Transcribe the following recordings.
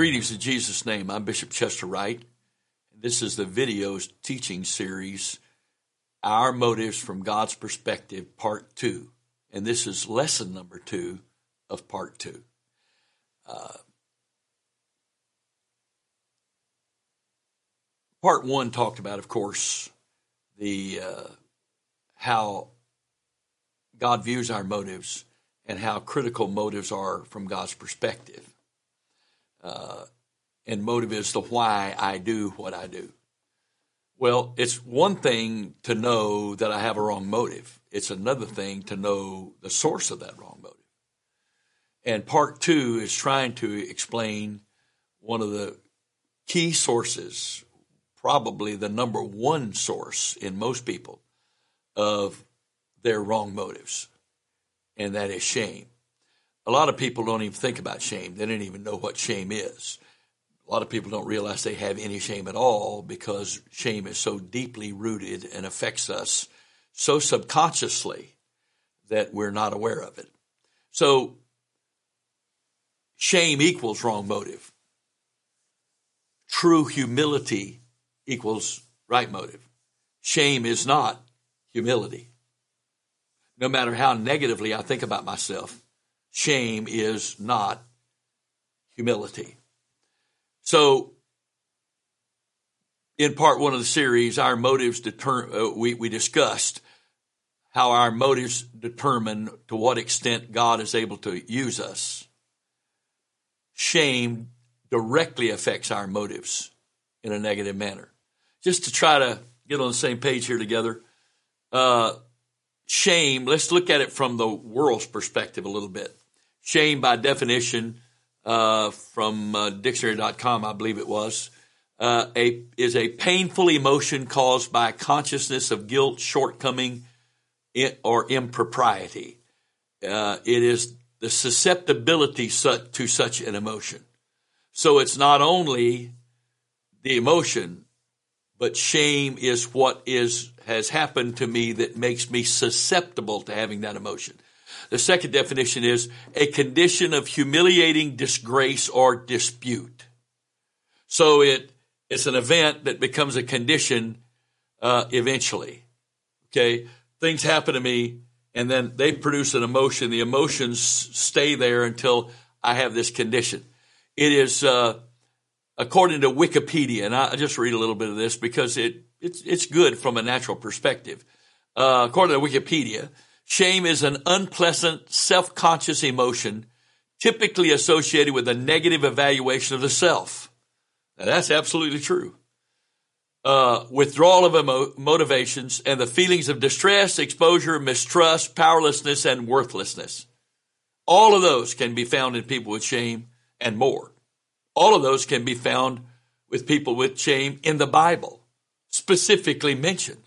Greetings in Jesus' name. I'm Bishop Chester Wright. This is the videos teaching series, Our Motives from God's Perspective, Part 2. And this is lesson number two of Part 2. Uh, part 1 talked about, of course, the uh, how God views our motives and how critical motives are from God's perspective. Uh, and motive is the why I do what I do. Well, it's one thing to know that I have a wrong motive. It's another thing to know the source of that wrong motive. And part two is trying to explain one of the key sources, probably the number one source in most people of their wrong motives, and that is shame. A lot of people don't even think about shame. They don't even know what shame is. A lot of people don't realize they have any shame at all because shame is so deeply rooted and affects us so subconsciously that we're not aware of it. So, shame equals wrong motive. True humility equals right motive. Shame is not humility. No matter how negatively I think about myself, shame is not humility. So, in part one of the series, our motives deter- uh, we, we discussed how our motives determine to what extent God is able to use us. Shame directly affects our motives in a negative manner. Just to try to get on the same page here together, uh, shame, let's look at it from the world's perspective a little bit. Shame, by definition, uh, from uh, dictionary.com, I believe it was, uh, a, is a painful emotion caused by consciousness of guilt, shortcoming, or impropriety. Uh, it is the susceptibility to such an emotion. So it's not only the emotion, but shame is what is has happened to me that makes me susceptible to having that emotion. The second definition is a condition of humiliating disgrace or dispute. So it it's an event that becomes a condition uh, eventually. Okay, things happen to me, and then they produce an emotion. The emotions stay there until I have this condition. It is uh, according to Wikipedia, and I just read a little bit of this because it it's it's good from a natural perspective. Uh, according to Wikipedia, shame is an unpleasant, self-conscious emotion typically associated with a negative evaluation of the self. Now, that's absolutely true. Uh, withdrawal of emo- motivations and the feelings of distress, exposure, mistrust, powerlessness, and worthlessness. All of those can be found in people with shame and more. All of those can be found with people with shame in the Bible specifically mentioned.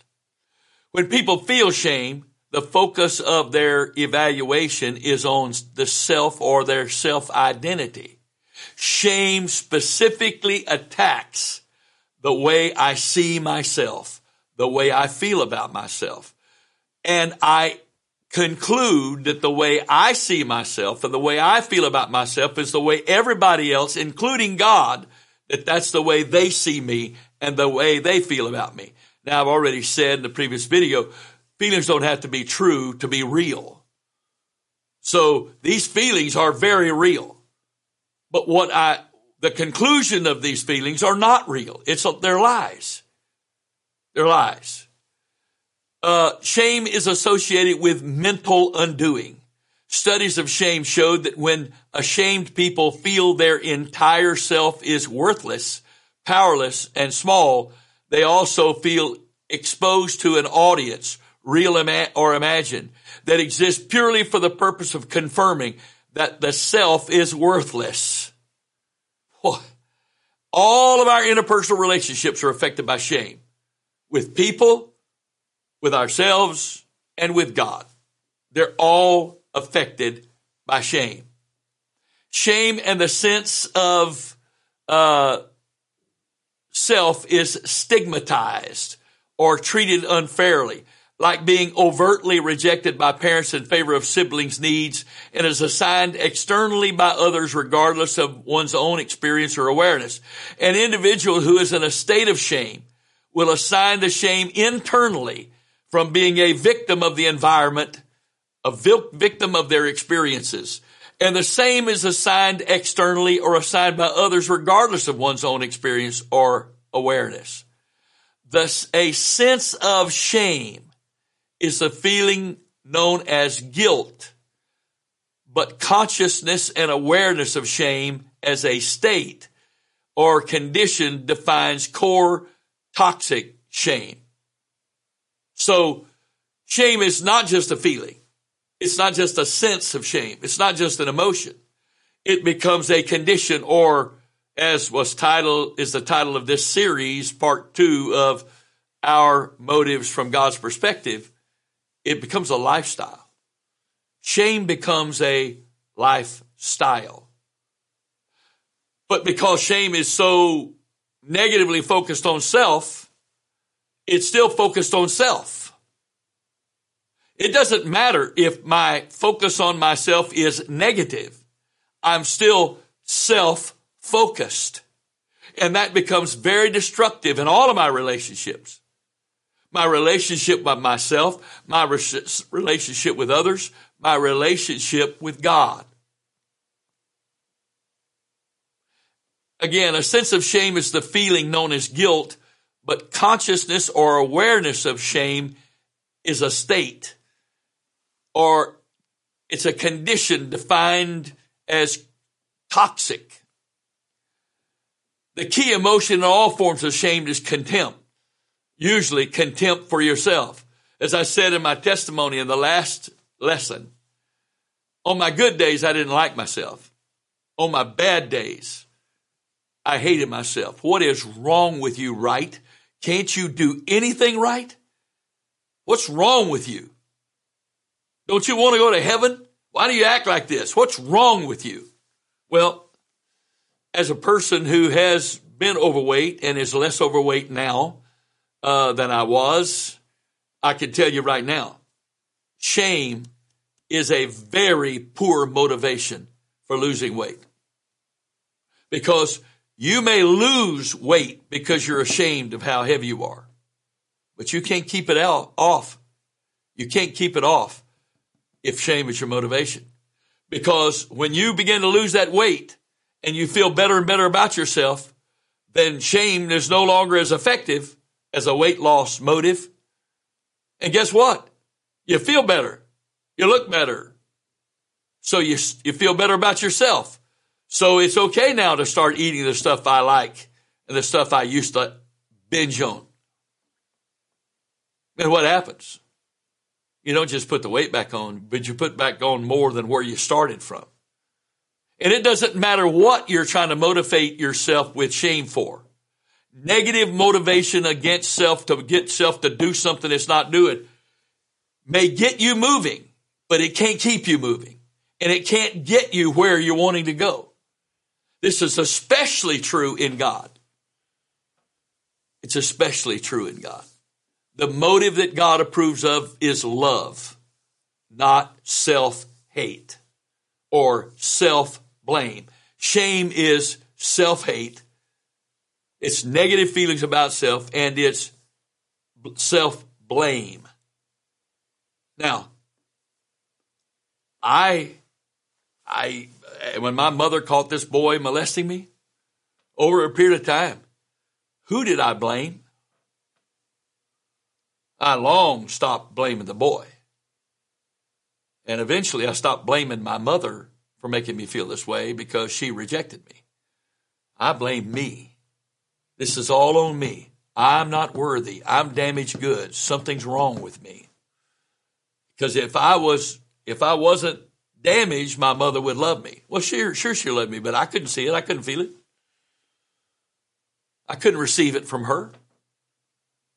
When people feel shame, the focus of their evaluation is on the self or their self identity. Shame specifically attacks the way I see myself, the way I feel about myself. And I conclude that the way I see myself and the way I feel about myself is the way everybody else, including God, that that's the way they see me and the way they feel about me. Now, I've already said in the previous video, feelings don't have to be true to be real. So these feelings are very real. But what I, the conclusion of these feelings are not real. It's, they're lies. They're lies. Uh, shame is associated with mental undoing. Studies of shame showed that when ashamed people feel their entire self is worthless, powerless, and small, they also feel exposed to an audience, real or imagined, that exists purely for the purpose of confirming that the self is worthless. All of our interpersonal relationships are affected by shame with people, with ourselves, and with God. They're all affected by shame. Shame and the sense of uh, self is stigmatized or treated unfairly, like being overtly rejected by parents in favor of siblings' needs and is assigned externally by others regardless of one's own experience or awareness. An individual who is in a state of shame will assign the shame internally from being a victim of the environment, a victim of their experiences. And the same is assigned externally or assigned by others regardless of one's own experience or awareness. Thus, a sense of shame is a feeling known as guilt, but consciousness and awareness of shame as a state or condition defines core toxic shame. So shame is not just a feeling. It's not just a sense of shame. It's not just an emotion. It becomes a condition or as was title is the title of this series, part two of our motives from God's perspective. It becomes a lifestyle. Shame becomes a lifestyle. But because shame is so negatively focused on self, it's still focused on self. It doesn't matter if my focus on myself is negative. I'm still self focused. And that becomes very destructive in all of my relationships. My relationship with myself, my relationship with others, my relationship with God. Again, a sense of shame is the feeling known as guilt, but consciousness or awareness of shame is a state or it's a condition defined as toxic. The key emotion in all forms of shame is contempt. Usually contempt for yourself. As I said in my testimony in the last lesson, on my good days, I didn't like myself. On my bad days, I hated myself. What is wrong with you, right? Can't you do anything right? What's wrong with you? Don't you want to go to heaven? Why do you act like this? What's wrong with you? Well, as a person who has been overweight and is less overweight now uh, than I was, I can tell you right now, shame is a very poor motivation for losing weight. Because you may lose weight because you're ashamed of how heavy you are, but you can't keep it out off. You can't keep it off if shame is your motivation. Because when you begin to lose that weight and you feel better and better about yourself, then shame is no longer as effective as a weight loss motive. And guess what? You feel better. You look better. So you, you feel better about yourself. So it's okay now to start eating the stuff I like and the stuff I used to binge on. And what happens? You don't just put the weight back on, but you put back on more than where you started from. And it doesn't matter what you're trying to motivate yourself with shame for. Negative motivation against self to get self to do something it's not doing may get you moving, but it can't keep you moving and it can't get you where you're wanting to go. This is especially true in God. It's especially true in God. The motive that God approves of is love, not self hate or self blame. Shame is self hate. It's negative feelings about self and it's self blame. Now, I, I when my mother caught this boy molesting me over a period of time, who did I blame? I long stopped blaming the boy. And eventually I stopped blaming my mother for making me feel this way because she rejected me. I blame me. This is all on me. I'm not worthy. I'm damaged goods. Something's wrong with me. Because if I was, if I wasn't damaged, my mother would love me. Well, sure, sure she loved me, but I couldn't see it. I couldn't feel it. I couldn't receive it from her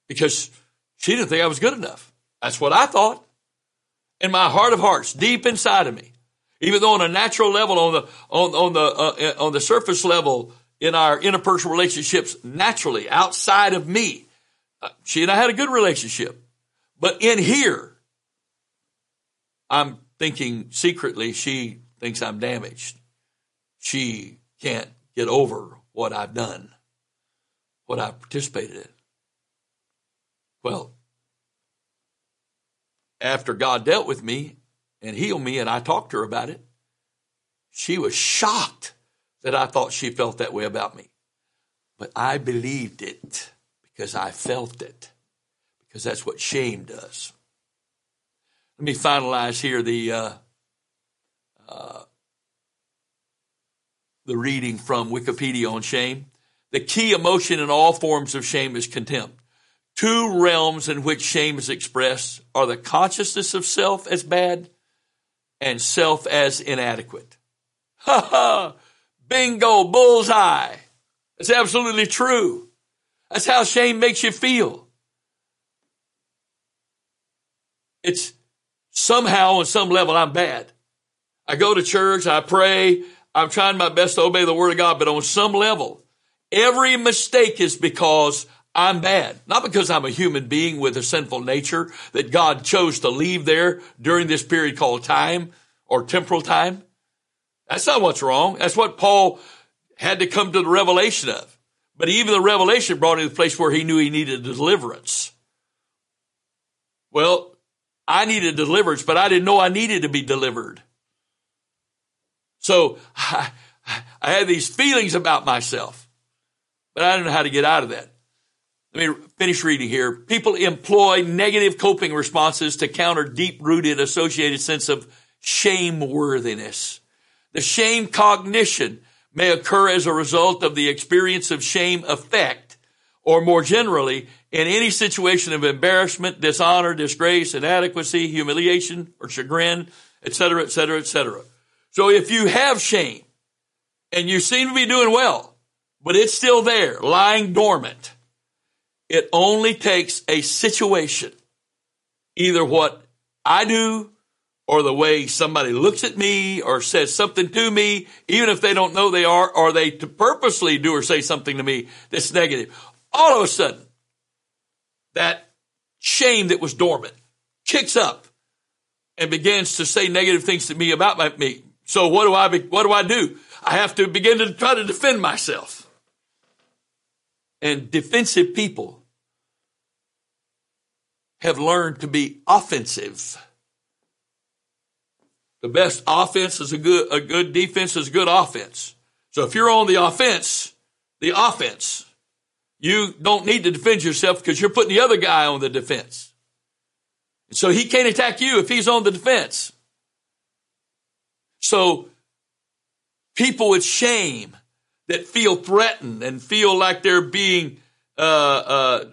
because she didn't think I was good enough. That's what I thought. In my heart of hearts, deep inside of me, even though on a natural level, on the on on the uh, on the surface level in our interpersonal relationships, naturally outside of me, uh, she and I had a good relationship. But in here, I'm thinking secretly she thinks I'm damaged. She can't get over what I've done, what I've participated in. Well, after God dealt with me and healed me, and I talked to her about it, she was shocked that I thought she felt that way about me. But I believed it because I felt it, because that's what shame does. Let me finalize here the uh, uh, the reading from Wikipedia on shame. The key emotion in all forms of shame is contempt. Two realms in which shame is expressed are the consciousness of self as bad and self as inadequate. Ha ha! Bingo, bullseye. It's absolutely true. That's how shame makes you feel. It's somehow on some level I'm bad. I go to church, I pray, I'm trying my best to obey the word of God, but on some level, every mistake is because I'm bad. Not because I'm a human being with a sinful nature that God chose to leave there during this period called time or temporal time. That's not what's wrong. That's what Paul had to come to the revelation of. But even the revelation brought him to the place where he knew he needed deliverance. Well, I needed deliverance, but I didn't know I needed to be delivered. So I, I had these feelings about myself, but I didn't know how to get out of that. Let me finish reading here. People employ negative coping responses to counter deep rooted associated sense of shame worthiness. The shame cognition may occur as a result of the experience of shame effect, or more generally, in any situation of embarrassment, dishonor, disgrace, inadequacy, humiliation, or chagrin, etc., etc., etc. So if you have shame and you seem to be doing well, but it's still there, lying dormant, it only takes a situation, either what I do or the way somebody looks at me or says something to me, even if they don't know they are, or they to purposely do or say something to me that's negative. All of a sudden, that shame that was dormant kicks up and begins to say negative things to me about my, me. So what do I, be, what do I do? I have to begin to try to defend myself. And defensive people have learned to be offensive the best offense is a good, a good defense is good offense. So if you're on the offense, the offense, you don't need to defend yourself because you're putting the other guy on the defense. So he can't attack you if he's on the defense. So people with shame that feel threatened and feel like they're being uh, uh,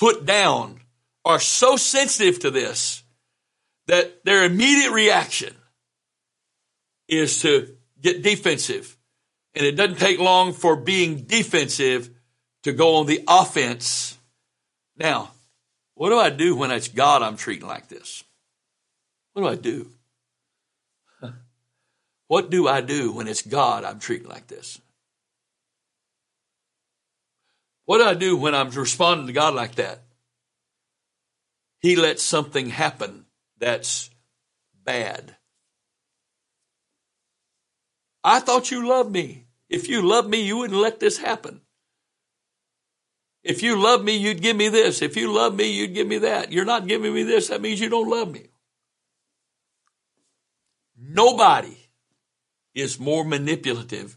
put down are so sensitive to this that their immediate reaction is to get defensive. And it doesn't take long for being defensive to go on the offense. Now, what do I do when it's God I'm treating like this? What do I do? What do I do when it's God I'm treating like this? What do I do when I'm responding to God like that? He lets something happen that's bad. I thought you loved me. If you loved me, you wouldn't let this happen. If you love me, you'd give me this. If you love me, you'd give me that. You're not giving me this. That means you don't love me. Nobody is more manipulative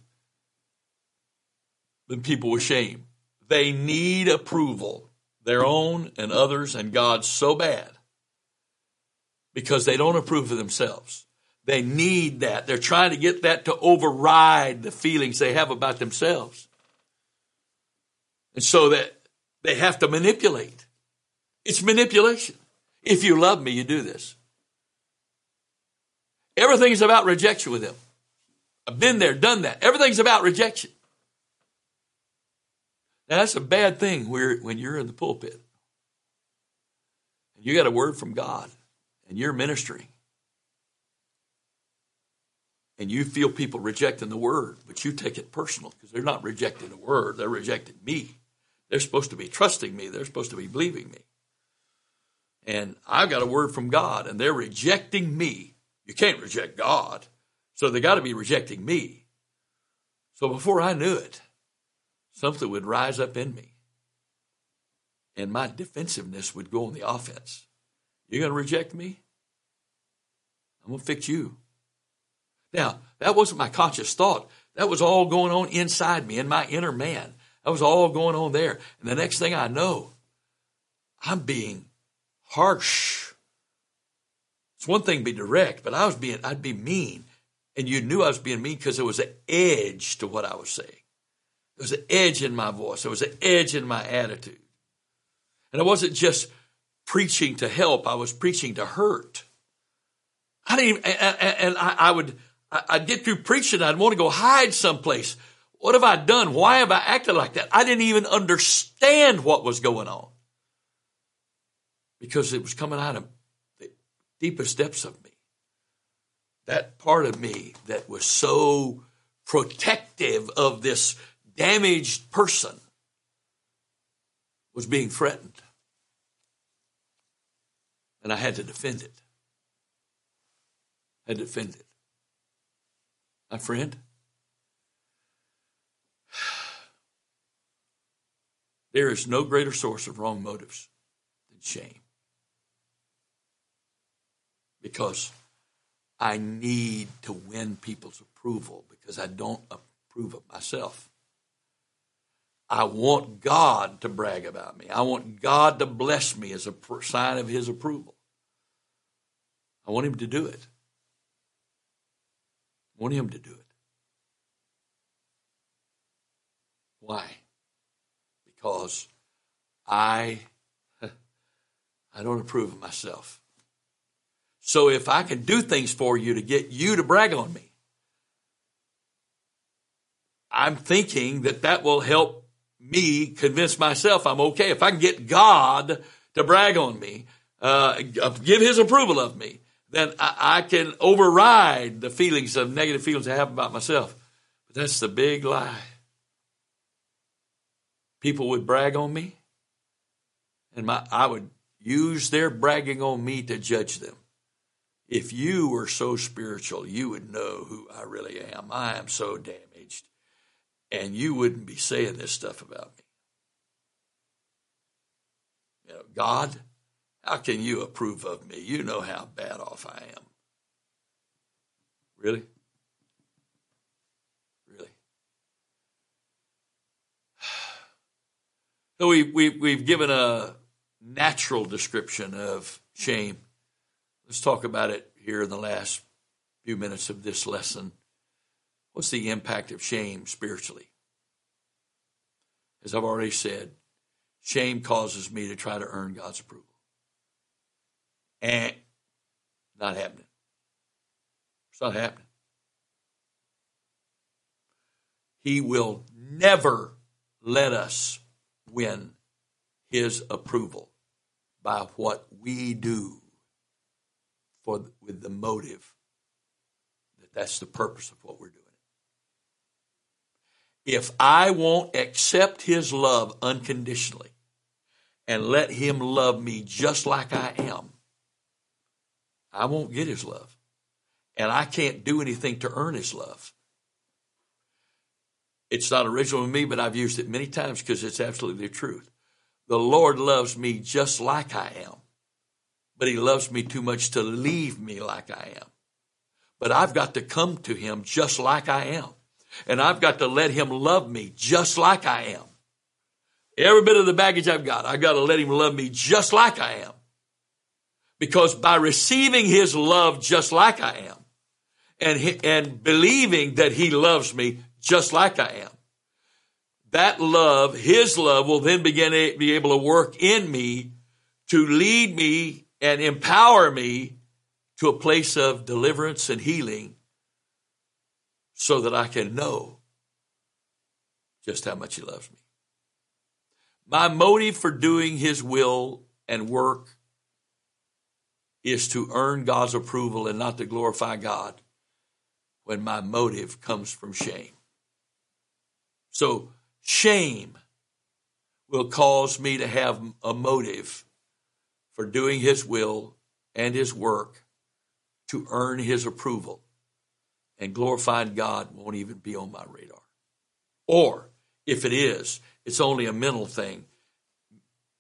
than people with shame. They need approval, their own and others and God's so bad because they don't approve of themselves. They need that. They're trying to get that to override the feelings they have about themselves. And so that they have to manipulate. It's manipulation. If you love me, you do this. Everything's about rejection with them. I've been there, done that. Everything's about rejection. Now that's a bad thing when you're in the pulpit. And you got a word from God and you're ministering and you feel people rejecting the word, but you take it personal because they're not rejecting the word, they're rejecting me. They're supposed to be trusting me, they're supposed to be believing me. and I've got a word from God and they're rejecting me. You can't reject God. So they got to be rejecting me. So before I knew it, something would rise up in me and my defensiveness would go on the offense. You're going to reject me? I'm going to fix you. Now, that wasn't my conscious thought. That was all going on inside me, in my inner man. That was all going on there. And the next thing I know, I'm being harsh. It's one thing to be direct, but I was being, I'd be mean. And you knew I was being mean because there was an edge to what I was saying. There was an edge in my voice. There was an edge in my attitude. And I wasn't just preaching to help. I was preaching to hurt. I didn't, even, and I would, I'd get through preaching. I'd want to go hide someplace. What have I done? Why have I acted like that? I didn't even understand what was going on because it was coming out of the deepest depths of me. That part of me that was so protective of this damaged person was being threatened. And I had to defend it. I had to defend it. My friend, there is no greater source of wrong motives than shame because I need to win people's approval because I don't approve of myself. I want God to brag about me. I want God to bless me as a sign of His approval. I want Him to do it. Want Him to do it. Why? Because I I don't approve of myself. So if I can do things for you to get you to brag on me, I'm thinking that that will help me convince myself I'm okay. If I can get God to brag on me, uh, give his approval of me, then I, I can override the feelings of negative feelings I have about myself. But that's the big lie. People would brag on me, and my, I would use their bragging on me to judge them. If you were so spiritual, you would know who I really am. I am so damaged. And you wouldn't be saying this stuff about me. You know, God, how can you approve of me? You know how bad off I am. Really? Really? So we, we, we've given a natural description of shame. Let's talk about it here in the last few minutes of this lesson. What's the impact of shame spiritually? As I've already said, shame causes me to try to earn God's approval. And not happening. It's not happening. He will never let us win his approval by what we do for with the motive that that's the purpose of what we're doing. If I won't accept his love unconditionally and let him love me just like I am, I won't get his love. And I can't do anything to earn his love. It's not original to me, but I've used it many times because it's absolutely the truth. The Lord loves me just like I am but he loves me too much to leave me like I am. But I've got to come to him just like I am. And I've got to let him love me just like I am. Every bit of the baggage I've got, I've got to let him love me just like I am. Because by receiving his love just like I am, and, and believing that he loves me just like I am, that love, his love, will then begin to be able to work in me to lead me and empower me to a place of deliverance and healing so that I can know just how much He loves me. My motive for doing His will and work is to earn God's approval and not to glorify God when my motive comes from shame. So, shame will cause me to have a motive for doing his will and his work to earn his approval. And glorifying God won't even be on my radar. Or if it is, it's only a mental thing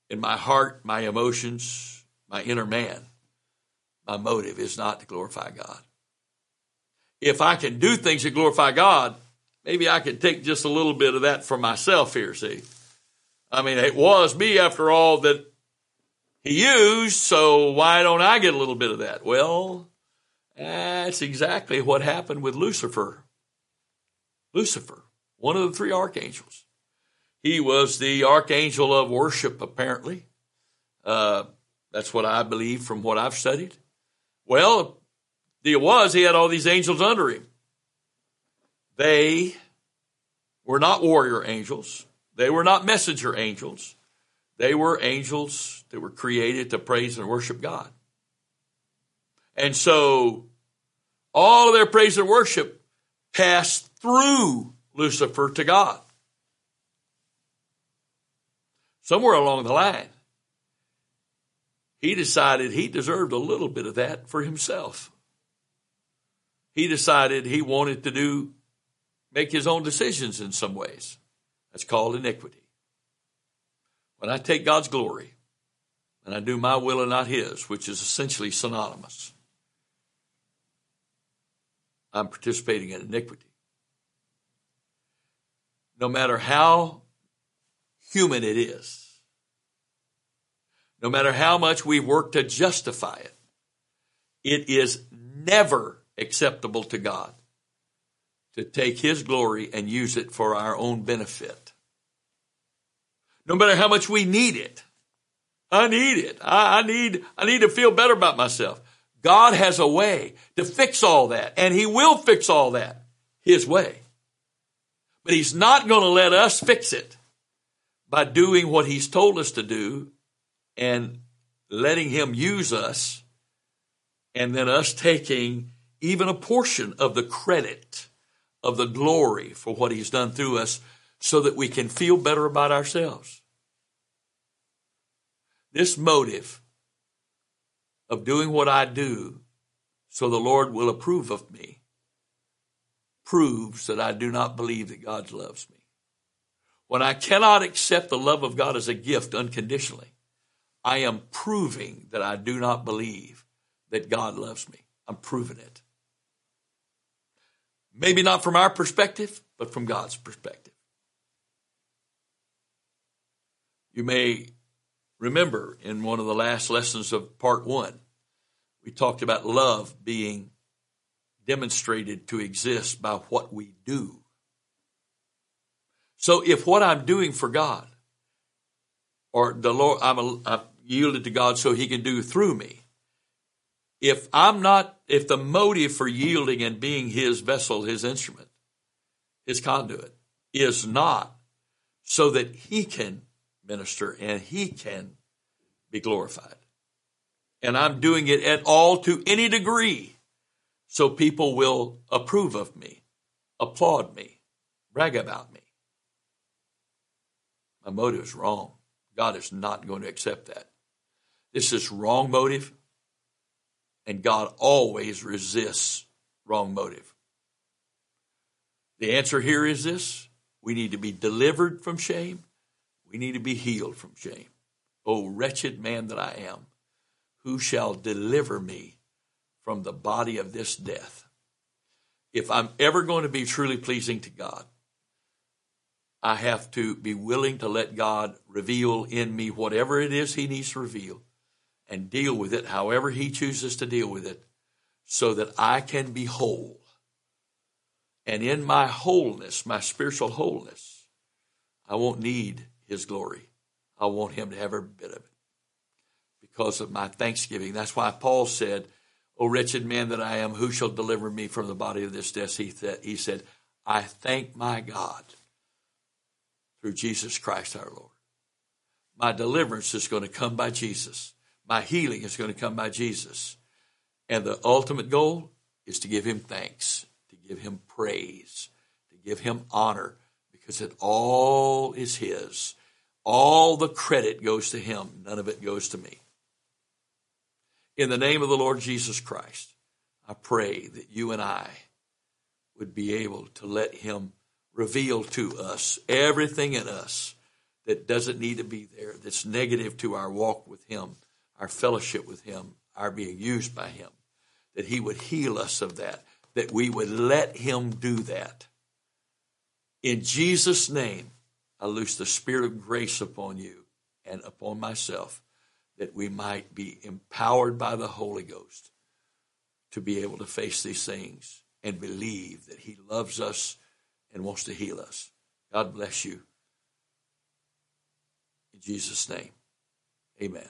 in my heart, my emotions, my inner man. My motive is not to glorify God. If I can do things that glorify God, maybe I could take just a little bit of that for myself here, see. I mean, it was me, after all, that he used, so why don't I get a little bit of that? Well, that's exactly what happened with Lucifer. Lucifer, one of the three archangels. He was the archangel of worship, apparently. Uh, that's what I believe from what I've studied. Well, the was he had all these angels under him. They were not warrior angels. They were not messenger angels. They were angels that were created to praise and worship God. And so all of their praise and worship passed through Lucifer to God. Somewhere along the line, he decided he deserved a little bit of that for himself. He decided he wanted to do, make his own decisions in some ways. That's called iniquity. When I take God's glory and I do my will and not his, which is essentially synonymous, I'm participating in iniquity. No matter how human it is, no matter how much we work to justify it, it is never acceptable to God to take His glory and use it for our own benefit. No matter how much we need it. I need it. I, I, need, I need to feel better about myself. God has a way to fix all that, and He will fix all that His way. But He's not going to let us fix it by doing what He's told us to do and letting Him use us, and then us taking even a portion of the credit of the glory for what He's done through us so that we can feel better about ourselves. This motive of doing what I do so the Lord will approve of me proves that I do not believe that God loves me. When I cannot accept the love of God as a gift unconditionally, I am proving that I do not believe that God loves me. I'm proving it. Maybe not from our perspective, but from God's perspective. You may remember in one of the last lessons of part one, we talked about love being demonstrated to exist by what we do. So if what I'm doing for God, or the Lord, I'm a, I've yielded to God so He can do through me. If I'm not, if the motive for yielding and being His vessel, His instrument, His conduit, is not so that He can minister and He can be glorified, and I'm doing it at all to any degree so people will approve of me, applaud me, brag about me. My motive is wrong. God is not going to accept that. This is wrong motive, and God always resists wrong motive. The answer here is this we need to be delivered from shame, we need to be healed from shame. O wretched man that I am, who shall deliver me from the body of this death? If I'm ever going to be truly pleasing to God, I have to be willing to let God reveal in me whatever it is He needs to reveal and deal with it however He chooses to deal with it so that I can be whole. And in my wholeness, my spiritual wholeness, I won't need His glory. I want Him to have every bit of it because of my thanksgiving. That's why Paul said, O wretched man that I am, who shall deliver me from the body of this death? He, th- he said, I thank my God through Jesus Christ our Lord. My deliverance is going to come by Jesus. My healing is going to come by Jesus. And the ultimate goal is to give him thanks, to give him praise, to give him honor, because it all is his. All the credit goes to him, none of it goes to me. In the name of the Lord Jesus Christ, I pray that you and I would be able to let Him reveal to us everything in us that doesn't need to be there, that's negative to our walk with Him, our fellowship with Him, our being used by Him, that He would heal us of that, that we would let Him do that. In Jesus' name, I loose the Spirit of grace upon you and upon myself that we might be empowered by the Holy Ghost to be able to face these things and believe that He loves us and wants to heal us. God bless you. In Jesus' name, amen.